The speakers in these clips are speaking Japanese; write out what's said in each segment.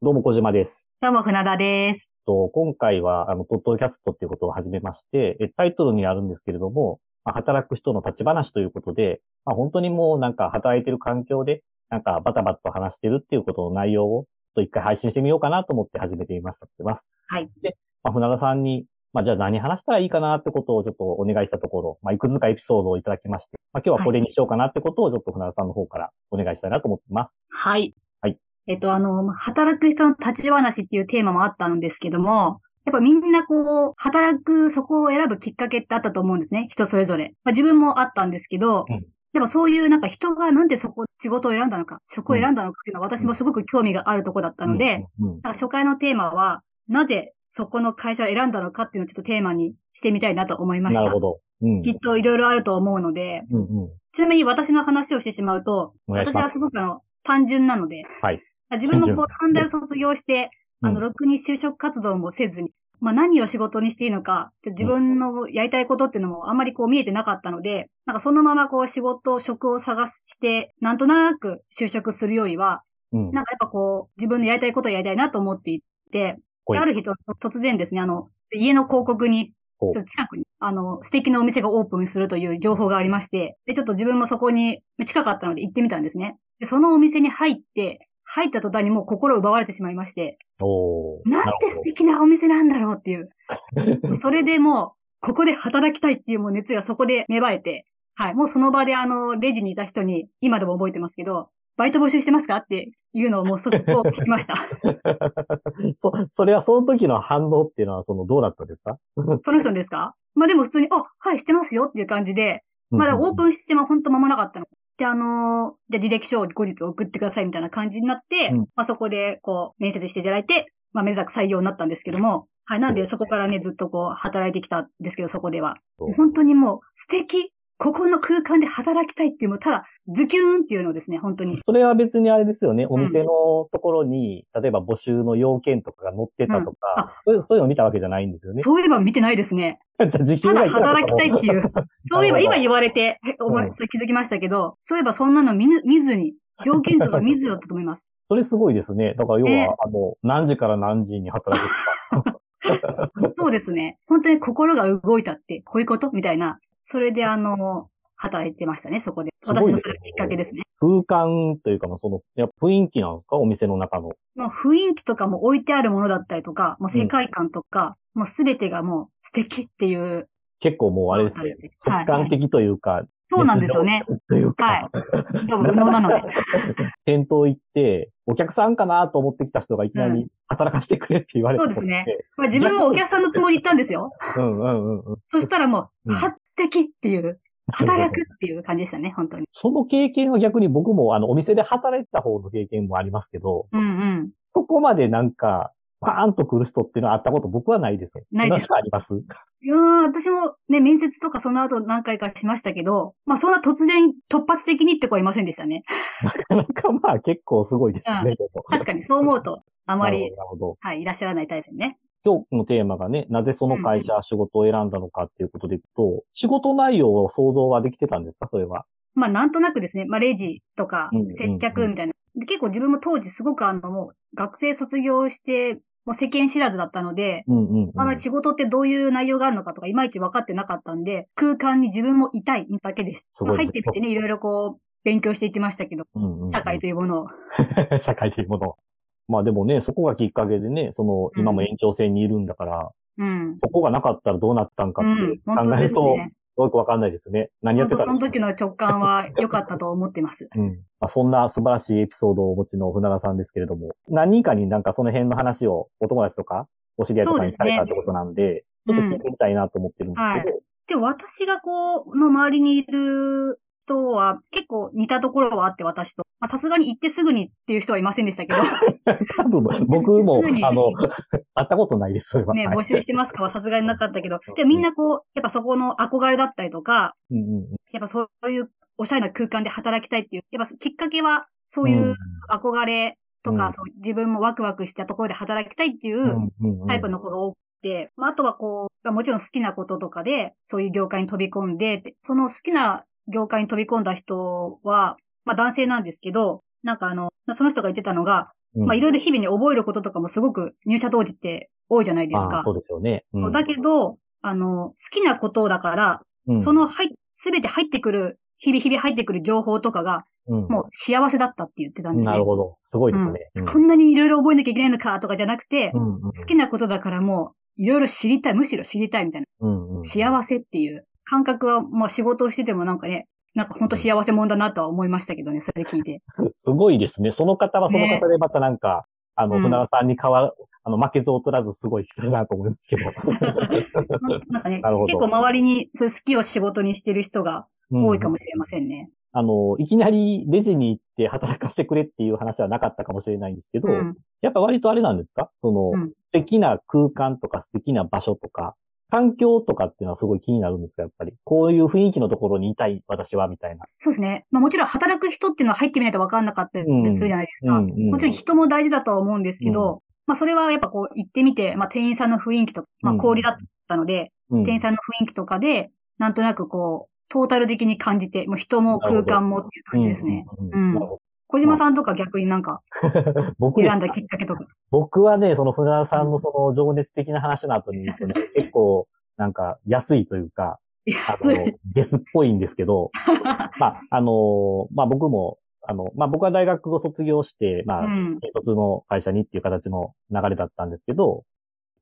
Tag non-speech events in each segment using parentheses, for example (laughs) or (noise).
どうも小島です。どうも、船田です。と今回は、あの、ポッドキャストっていうことを始めまして、えタイトルにあるんですけれども、まあ働く人の立ち話ということで、まあ、本当にもうなんか働いてる環境で、なんかバタバタと話してるっていうことの内容を、ちょっと一回配信してみようかなと思って始めてみましたってます。はい。で、まあ、船田さんに、まあ、じゃあ何話したらいいかなってことをちょっとお願いしたところ、まあ、いくつかエピソードをいただきまして、まあ、今日はこれにしようかなってことをちょっと船田さんの方からお願いしたいなと思ってます。はい。はい。えっと、あの、働く人の立ち話っていうテーマもあったんですけども、やっぱみんなこう、働く、そこを選ぶきっかけってあったと思うんですね。人それぞれ。まあ、自分もあったんですけど、うんでもそういうなんか人がなんでそこ、仕事を選んだのか、職を選んだのかっていうのは私もすごく興味があるところだったので、初回のテーマは、なぜそこの会社を選んだのかっていうのをちょっとテーマにしてみたいなと思いました。なるほど。うん。きっといろいろあると思うので、うんうん。ちなみに私の話をしてしまうと、私は。すごくあの、単純なので、はい。自分もこう、単短大を卒業して、あの、うんろくに就職活動もせずに、まあ何を仕事にしていいのか、自分のやりたいことっていうのもあんまりこう見えてなかったので、なんかそのままこう仕事、職を探して、なんとなく就職するよりは、うん。なんかやっぱこう、自分のやりたいことをやりたいなと思っていて、ある日と突然ですね、あの、家の広告に、ほう。ちょっと近くに、あの、素敵なお店がオープンするという情報がありまして、で、ちょっと自分もそこに近かったので行ってみたんですね。で、そのお店に入って、入った途端にもう心を奪われてしまいまして、おーなんて素敵なお店なんだろうっていう。(laughs) それでもう、ここで働きたいっていうもう熱がそこで芽生えて、はい、もうその場であの、レジにいた人に、今でも覚えてますけど、バイト募集してますかっていうのをもうそこ聞きました。(laughs) そ、それはその時の反応っていうのは、その、どうだったですか？(laughs) その人ですか？まあでも普通に、あ、はい、してますよっていう感じで、まだオープン。ンしてもほんと間もなかったの。で、あのーじゃあ履歴書を後日送ってくださいみたいな感じになって、うん。まあそこでこう、面接していただいて、まあめでたく採用になったんですけども、はい、なんでそこからね、ずっとこう、働いてきたんですけど、そこでは。本当にもう、素敵ここの空間で働きたいっていう、もうただ、ズキューンっていうのをですね、本当に。それは別にあれですよね。お店のところに、例えば募集の要件とかが載ってたとか、そういうそういうのを見たわけじゃないんですよね。そういえば見てないですね。(laughs) じゃあ時給ただ働きたいっていう。(laughs) そういえば、今言われて、え思いうんそれ気づきましたけど、そういえばそんなの見ぬ見ずに、条件とか (laughs) 見ずだったと思います。それすごいですね。だから要は、ねあの、何時から何時に働くとか。そうですね。本当に心が動いたって、こういうこと？みたいな。それであの、働いてましたね、そこで。私のそれがきっかけですね。空間というか、まあその、やっぱ雰囲気なんですか？お店の中の。もう雰囲気とかも置いてあるものだったりとか、もう世界観とか、もうすべてがもう素敵っていう。結構もうあれですね。はい直感的というか、そうなんですよね。というか、はい。でも無能なので。(laughs) 店頭行って、お客さんかなと思ってきた人がいきなうり働かしてくれって言われたそうですねまあ自分もお客さんのつもりで行ったんですよ。うんうんうんうん。そしたらもう、うんは素敵っていう、(laughs) 働くっていう感じでしたね、本当に。その経験は逆に僕もあのお店で働いてた方の経験もありますけど、うんうん。そこまでなんか、パーンと来る人っていうのはあったこと僕はないです。ないですあります？いやー、私もね、面接とかその後何回かしましたけど、まあそんな突然突発的にって子はいませんでしたね。なんかまあ結構すごいですよね。うん確かにそう思うと、あまり。はい、いらっしゃらないタイプね。今日のテーマがね、なぜその会社、仕事を選んだのかっていうことでいくと、仕事内容を想像はできてたんですか？それは。まあなんとなくですね、まあレジとか接客みたいな。で結構自分も当時すごくあのもう学生卒業して、もう世間知らずだったので、うんうん、うん。あまり仕事ってどういう内容があるのかとかいまいち分かってなかったんで、空間に自分もいたいだけで。すです入ってみてね、いろいろこう、勉強していきましたけど、うんうんうん社会というものを。(laughs) 社会というもの。まあでもね、そこがきっかけでね、その、今も延長線にいるんだから、うん。そこがなかったらどうなったんかって考当えると。よくわかんないですね。何やってたんそのですか？時の直感は良かったと思ってます。うん。まあ、そんな素晴らしいエピソードをお持ちの船田さんですけれども、何人かになんかその辺の話をお友達とか、お知り合いとかにされたってことなんで、ちょっと聞いてみたいなと思ってるんですけど、で、私がこう、の周りにいる人は結構似たところはあって、私と。まあさすがに行ってすぐにっていう人はいませんでしたけど、(laughs) 多分僕もあの、(laughs) 会ったことないです、それは。ね、はい。募集してますかはさすがになかったけど、で、みんなこう、やっぱそこの憧れだったりとか、うんうんうん。やっぱそういうおしゃれな空間で働きたいっていう、やっぱきっかけは、そういう憧れとか、うん。そう自分もワクワクしたところで働きたいっていうタイプの子が多くて、まあ、あとはこう、もちろん好きなこととかで、そういう業界に飛び込んでその好きな業界に飛び込んだ人は、まあ男性なんですけど、なんかあの、その人が言ってたのが、うんまあいろいろ日々に覚えることとかもすごく入社当時って多いじゃないですか。そうですよね。うんだけど、あの、好きなことだから、うんそのすべて入ってくる、日々日々入ってくる情報とかが、うんもう幸せだったって言ってたんですね。なるほど。すごいですね。うんこんなにいろいろ覚えなきゃいけないのかとかじゃなくて、うんうん好きなことだからもう、いろいろ知りたい、むしろ知りたいみたいな。うんうん幸せっていう感覚は、まあ仕事をしててもなんかね、なんか本当幸せもんだなとは思いましたけどね、それ聞いて。(laughs) すごいですね。その方はその方でまたなんか、あの、うん船田さんに変わ、あの、負けず劣らずすごい人だなと思いますけど。(laughs) なんかね、(laughs) 結構周りにそういう好きを仕事にしてる人が多いかもしれませんね。あの、いきなりレジに行って働かしてくれっていう話はなかったかもしれないんですけど、うん。やっぱ割とあれなんですか？その、うん素敵な空間とか素敵な場所とか、環境とかっていうのはすごい気になるんですかやっぱり。こういう雰囲気のところにいたい、私は、みたいな。そうですね。まあもちろん働く人っていうのは入ってみないと分かんなかったりするじゃないですか。うんうんもちろん人も大事だとは思うんですけど、まあそれはやっぱこう行ってみて、まあ店員さんの雰囲気とか、まあうん氷だったので、うん店員さんの雰囲気とかで、なんとなくこう、トータル的に感じて、もう人も空間もっていう感じですね。うんうんうんうんなるほ小島さんとか逆になんかど (laughs) 僕選んだきっかけとか。僕はね、その船田さんのその情熱的な話の後に言うとね、(laughs) 結構、なんか安いというか、安い。、ゲスっぽいんですけど、(laughs) まあ、あの、まあ僕も、あの、まあ僕は大学を卒業して、まあ、うん。新卒の会社にっていう形の流れだったんですけど、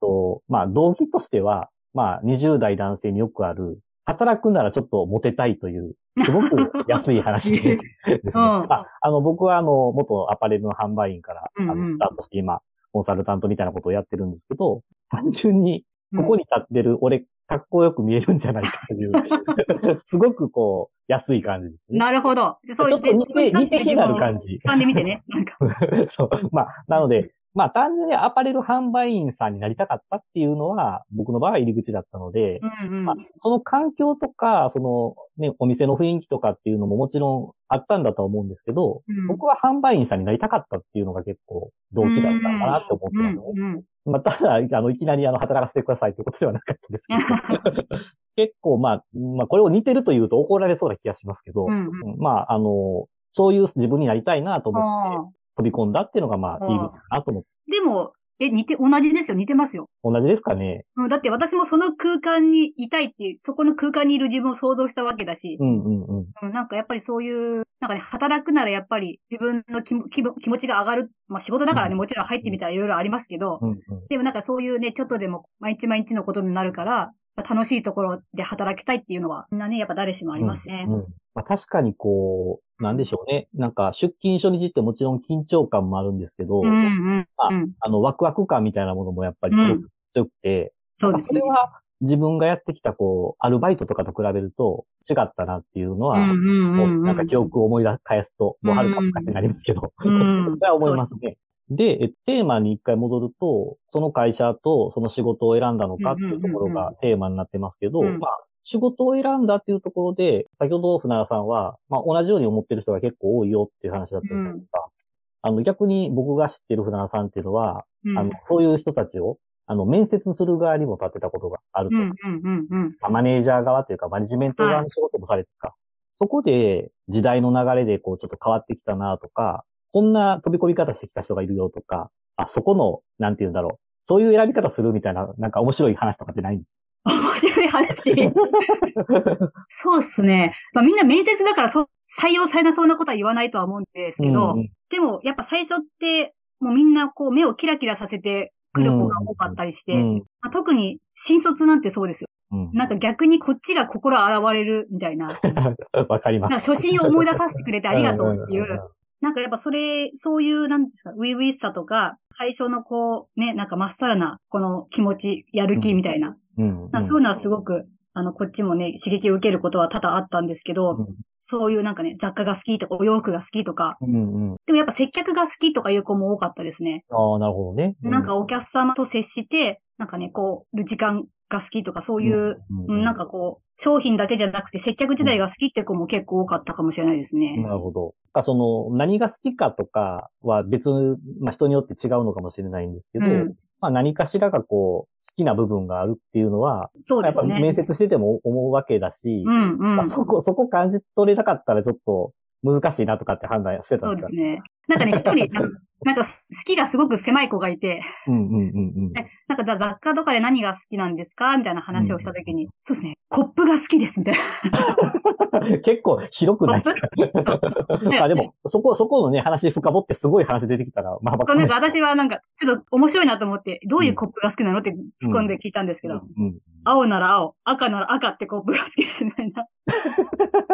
とまあ動機としては、まあ20代男性によくある、働くならちょっとモテたいという、すごく安い話で (laughs) ですね。うんまあ、あの、僕はあの、元アパレルの販売員から、あの、スタートして今、コンサルタントみたいなことをやってるんですけど、単純に、ここに立ってる俺、かっこよく見えるんじゃないかという、(laughs) すごくこう、安い感じですね。なるほど。ちょっと似て、似て非なる感じ。じ。俯瞰で見てね。なんか。(laughs) そう。まあ、なので、まあ単純にアパレル販売員さんになりたかったっていうのは、僕の場合は入り口だったので、うんうんまあ。その環境とか、そのね、お店の雰囲気とかっていうのももちろんあったんだとは思うんですけど、うん僕は販売員さんになりたかったっていうのが結構動機だったのかなって思ってますね。うんうんまあ、ただ、あの、いきなりあの、働かせてくださいってことではなかったですけど、(laughs) 結構まあ、まあ、これを似てるというと怒られそうな気がしますけど、うんうんうんまあ、あの、そういう自分になりたいなと思ってあ飛び込んだっていうのがまあ、いいかなと思って。ーでも、え、似て、同じですよ。似てますよ。同じですかねうんだって私もその空間にいたいっていう、そこの空間にいる自分を想像したわけだし、うんうんうん。うんなんかやっぱりそういう、なんかね、働くならやっぱり自分の気も気も気持ちが上がる。まあ仕事だからね、うんもちろん入ってみたらいろいろありますけど、うんうんでもなんかそういうね、ちょっとでも毎日毎日のことになるから、楽しいところで働きたいっていうのは、みんなね、やっぱ誰しもありますね。うんうんまあ、確かにこう、なんでしょうね。なんか出勤初日ってもちろん緊張感もあるんですけど、うんうんあうん。あの、ワクワク感みたいなものもやっぱりすごく強くて、そうですねそれ。は自分がやってきたこう、アルバイトとかと比べると違ったなっていうのは、うんうんうんうんなんか記憶を思い出返すと、もうはるか昔になりますけど、うん (laughs) それは思いますね。で、えテーマに一回戻ると、その会社とその仕事を選んだのかっていうところがテーマになってますけど、うんまあ、仕事を選んだっていうところで、先ほど船田さんは、まあ同じように思ってる人が結構多いよっていう話だったじゃないですか。あの、逆に僕が知ってる船田さんっていうのは、うんあの、そういう人たちを、あの、面接する側にも立ってたことがあると。うんうんうんマネージャー側というか、マネジメント側の仕事もされてた。そこで、時代の流れでこう、ちょっと変わってきたなとか、こんな飛び込み方してきた人がいるよとか、あ、そこの、なんて言うんだろう。そういう選び方するみたいな、なんか面白い話とかってないんです面白い話。そうっすね。まあみんな面接だからそう採用されなそうなことは言わないとは思うんですけど、うんうんでもやっぱ最初って、もうみんなこう目をキラキラさせてくる子が多かったりして、うん。まあ特に新卒なんてそうですよ。うん。なんか逆にこっちが心洗われるみたいな。(laughs) わかります。初心を思い出させてくれてありがとうっていう。なんかやっぱそれ、そういう、なんですか、ウィウィスさとか、最初のこう、ね、なんかまっさらな、この気持ち、やる気みたいな。うん。うん。そういうのはすごく、あの、こっちもね、刺激を受けることは多々あったんですけど、うんそういうなんかね、雑貨が好きとか、お洋服が好きとか、うんうん。でもやっぱ接客が好きとかいう子も多かったですね。ああ、なるほどね。なんかお客様と接して、なんかね、こう、る時間が好きとか、そういう、うんなんかこう、商品だけじゃなくて接客自体が好きって子も結構多かったかもしれないですね。なるほど。あその、何が好きかとかは別、まあ人によって違うのかもしれないんですけど、うんまあ何かしらがこう、好きな部分があるっていうのは、やっぱそうですね。面接してても思うわけだし、うんうん。まあそこ、そこ感じ取れなかったらちょっと難しいなとかって判断してたそんでか？うですすね。なんかね、一人、(laughs) なんか好きがすごく狭い子がいて、うんうんうんうん。なんかじゃあ雑貨とかで何が好きなんですか？みたいな話をしたときに、そうですね、コップが好きです、みたいな。(laughs) 結構広くないですか？ね (laughs) あでも、そこ、そこのね、話深掘ってすごい話出てきたら、まあ、なん。か私はなんか、ちょっと面白いなと思って、どういうコップが好きなの？って突っ込んで聞いたんですけど、うんうん青なら青、赤なら赤ってコップが好きですみたいな。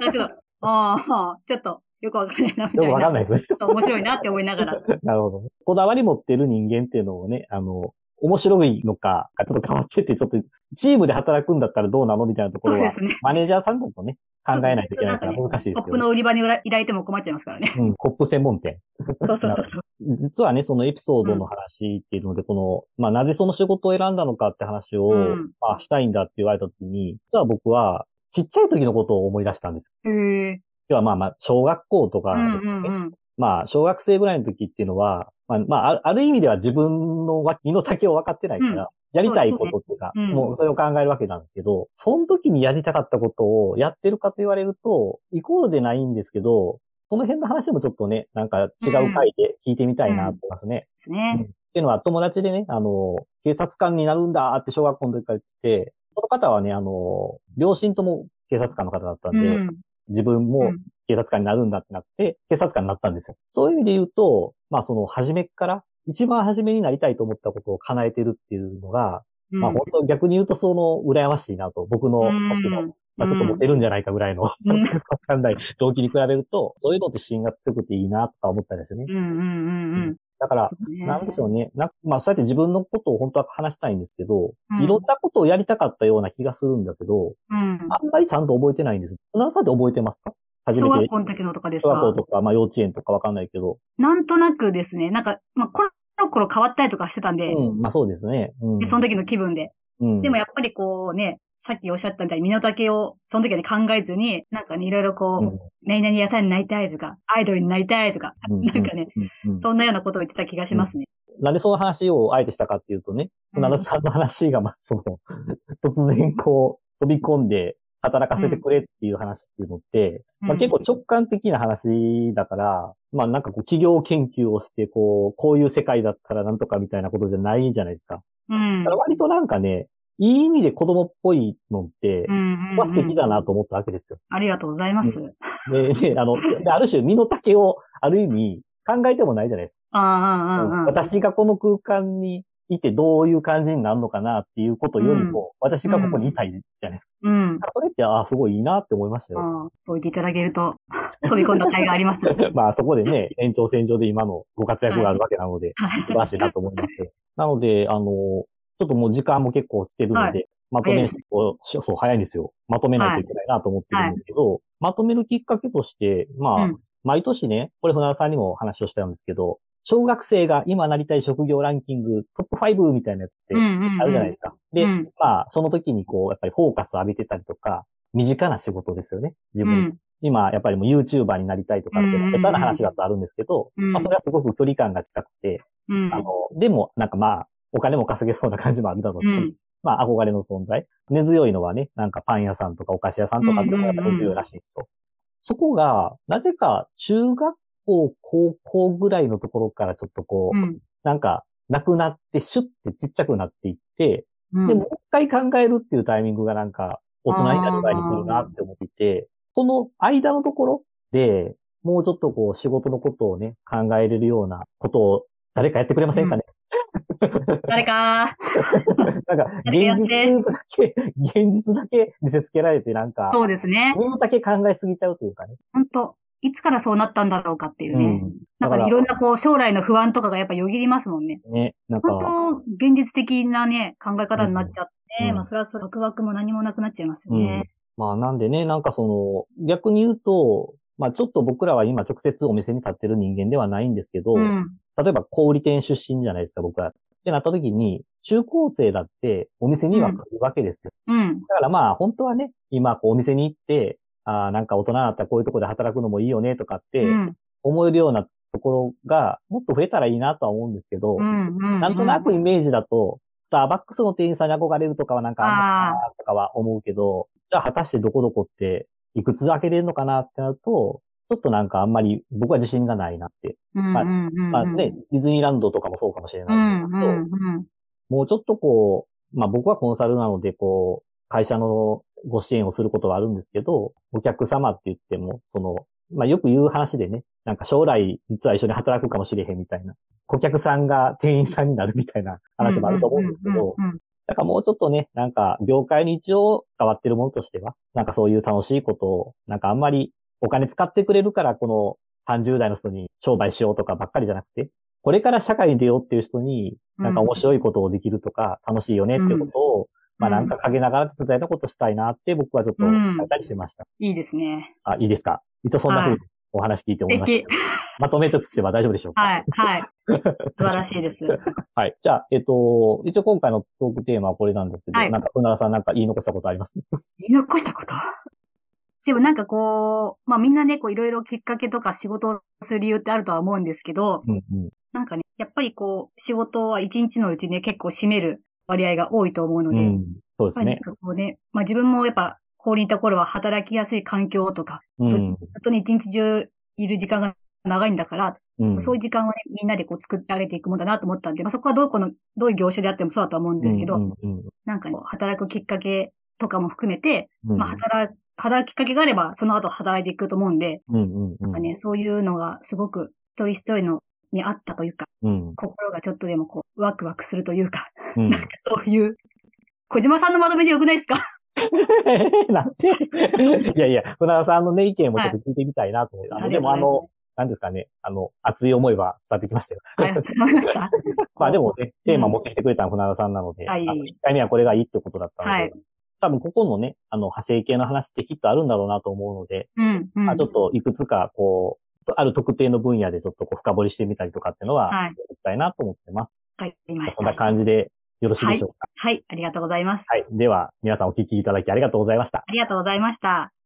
だけど、ああ、ちょっとよくわかんないな、みたいな。でもわかんないですね。面白いなって思いながら。なるほど。こだわり持ってる人間っていうのをね、あの、面白いのか、ちょっと変わってて、ちょっと、チームで働くんだったらどうなのみたいなところは、ね。マネージャーさんとね、考えないといけないから難しいですけど。コップの売り場に依頼いても困っちゃいますからね。うん、コップ専門店。そうそうそうそう。実はね、そのエピソードの話っていうので、この、まあ、なぜその仕事を選んだのかって話を、うんまあ、したいんだって言われた時に、実は僕は、ちっちゃい時のことを思い出したんです。へえ。要はまあまあ、小学校とかうんうんうん。まあ、小学生ぐらいの時っていうのは、まあ、まあ、あある意味では自分のわ身の丈を分かってないから、やりたいことっていうか、もうそれを考えるわけなんですけど、その時にやりたかったことをやってるかと言われると、イコールでないんですけど、その辺の話もちょっとね、なんか違う回で聞いてみたいなと思いますね。ですね。っていうのは友達でね、あの、警察官になるんだって小学校の時から言っての方はね、あの、両親とも警察官の方だったんうで、ん。自分もうん警察官になるんだってなって、警察官になったんですよ。そういう意味で言うと、まあその初めっから、一番初めになりたいと思ったことを叶えてるっていうのが、うんまあ本当逆に言うとその羨ましいなと、僕の、うんまあちょっと持ってるんじゃないかぐらいの、わうん (laughs) かんない動機に比べると、そういうのって芯が強くていいなとか思ったんですよね。うんうんうんうん。だから、なんでしょうね。なまあ、そうやって自分のことを本当は話したいんですけど、うんいろんなことをやりたかったような気がするんだけど、うん。あんまりちゃんと覚えてないんです。何さんって覚えてますか？初めて、小学校の時のとかです小か学校とか、まあ幼稚園とかわかんないけど。なんとなくですね、なんか、まあ、コロコロ変わったりとかしてたんで、うん、まあそうですね。うん。でその時の気分で。うん、でもやっぱりこうね、さっきおっしゃったみたいに身の丈をその時はね考えずに、なんかね、いろいろこう、うん、何々屋さんになりたいとか、アイドルになりたいとか、うんなんかね、うんうんそんなようなことを言ってた気がしますね。なんでその話をあえてしたかっていうとね、うん船田さんの話が、まあ、その、(laughs) 突然こう、飛び込んで働かせてくれっていう話っていうのって、まあ、結構直感的な話だから、まあなんかこう企業研究をして、こう、こういう世界だったらなんとかみたいなことじゃないじゃないですか。うん。だから割となんかね、いい意味で子供っぽいのって、うんうんうんまあ素敵だなと思ったわけですよ。ありがとうございます。で、であの、である種身の丈をある意味考えてもないじゃないですああ、ああ、か。ああ。私がこの空間にいてどういう感じになるのかなっていうことよりも、私がここにいたいじゃないですか。うん。それって、ああ、すごいいいなって思いましたよ。そう言っていただけると、飛び込んだ甲斐があります。(laughs) まあそこでね、延長線上で今のご活躍があるわけなので、はい素晴らしいなと思いますけど。なので、あの、ちょっともう時間も結構来てるので、はいまとめ早いですを、そう、早いんですよ。まとめないといけないなと思ってるんですけど、まとめるきっかけとして、まあ、うん毎年ね、これ船田さんにも話をしたんですけど、小学生が今なりたい職業ランキングトップ5みたいなやつって。あるじゃないですか。で、うんまあ、その時にこう、やっぱりフォーカスを浴びてたりとか、身近な仕事ですよね、自分に。うん。今、やっぱりもう YouTuber になりたいとかって、下手な話だとあるんですけど、うんまあ、それはすごく距離感が近くて、うん。あの、でも、なんかまあ、お金も稼げそうな感じもあるだろうし、うんまあ、憧れの存在。根強いのはね、なんかパン屋さんとかお菓子屋さんとかってやっぱ根強いらしいんですよ。そこが、なぜか中学校、高校ぐらいのところからちょっとこう、うん。なんか、なくなって、シュッてちっちゃくなっていって、うん。で、もう一回考えるっていうタイミングがなんか、大人になる前に来るなって思っていて、この間のところで、もうちょっとこう仕事のことをね、考えれるようなことを誰かやってくれませんかね、誰か、なんか、やりやすい現実だけ、現実だけ見せつけられてなんか、そうですね。ものだけ考えすぎちゃうというかね。本当いつからそうなったんだろうかっていうね。うん。なんかいろんなこう将来の不安とかがやっぱよぎりますもんね。ね、なんか、本当現実的なね、考え方になっちゃって、うんまあそれはそれ、ワクワクも何もなくなっちゃいますようんね。。まあなんでね、なんかその、逆に言うと、まあちょっと僕らは今直接お店に立ってる人間ではないんですけど、うん。例えば小売店出身じゃないですか、僕は。ってなった時に、中高生だってお店には来るわけですよ。うん。だからまあ本当はね、今こうお店に行って、ああ、なんか大人だったらこういうところで働くのもいいよねとかってうん。思えるようなところがもっと増えたらいいなとは思うんですけど、うん。うん。なんとなくイメージだと、スターバックスの店員さんに憧れるとかはなんかあんのかなとかは思うけど、じゃあ果たしてどこどこっていくつ開けれるのかなってなると、ちょっとなんかあんまり僕は自信がないなって。まあまあね、ディズニーランドとかもそうかもしれないけど、もうちょっとこう、まあ僕はコンサルなので、こう、会社のご支援をすることはあるんですけど、お客様って言っても、その、まあよく言う話でね、なんか将来実は一緒に働くかもしれへんみたいな、顧客さんが店員さんになるみたいな話もあると思うんですけど、だからもうちょっとね、なんか業界に一応変わってるものとしては、なんかそういう楽しいことを、なんかあんまりお金使ってくれるからこの30代の人に商売しようとかばっかりじゃなくて、これから社会に出ようっていう人に、なんか面白いことをできるとか、楽しいよねってことを、まあなんか陰ながら伝えたことしたいなって僕はちょっと書いたりしました。いいですね。あ、いいですか？一応そんな風にお話聞いて思いました。まとめとしては大丈夫でしょうか？はい、はい。素晴らしいです。(laughs) はい。じゃあ、えっと、一応今回のトークテーマはこれなんですけど、はい、なんか、ふならさんなんか言い残したことあります？(laughs) 言い残したこと？でもなんかこう、まあみんなね、こういろいろきっかけとか仕事をする理由ってあるとは思うんですけど、うんうん、なんかね、やっぱりこう、仕事は一日のうちね、結構占める割合が多いと思うので、うん、そうですね。こうね、まあ自分もやっぱ、こにいた頃は働きやすい環境とか、うん、本当に一日中いる時間が長いんだから、うん、そういう時間をね、みんなでこう作ってあげていくもんだなと思ったんで、まあそこはどこの、どういう業種であってもそうだと思うんですけど、うんうんうん、なんか、ね、働くきっかけとかも含めて、うん、まあ働、働くきっかけがあれば、その後働いていくと思うんで、うんうんうん、なんかね、そういうのがすごく一人一人のにあったというか、うん、心がちょっとでもこう、ワクワクするというか、うん、なんかそういう、小島さんのまとめでよくないですか？(laughs) なんて (laughs) いやいや、船田さんのね、意見もちょっと聞いてみたいなと思って、はい、あの、でもあの、なんですかね、あの、熱い思いは伝わってきましたよ。はい、伝わりました。(laughs) まあでもね、テーマ持ってきてくれたのは船田さんなので、はい、1回目はこれがいいってことだったので、はい、多分ここのね、あの、派生系の話ってきっとあるんだろうなと思うので、うん、うん、まあちょっといくつか、こう、ある特定の分野でちょっとこう深掘りしてみたりとかっていうのは、はい。たいなと思ってます。わかりました。そんな感じでよろしいでしょうか、はい、はい。ありがとうございます。はい。では、皆さんお聞きいただきありがとうございました。ありがとうございました。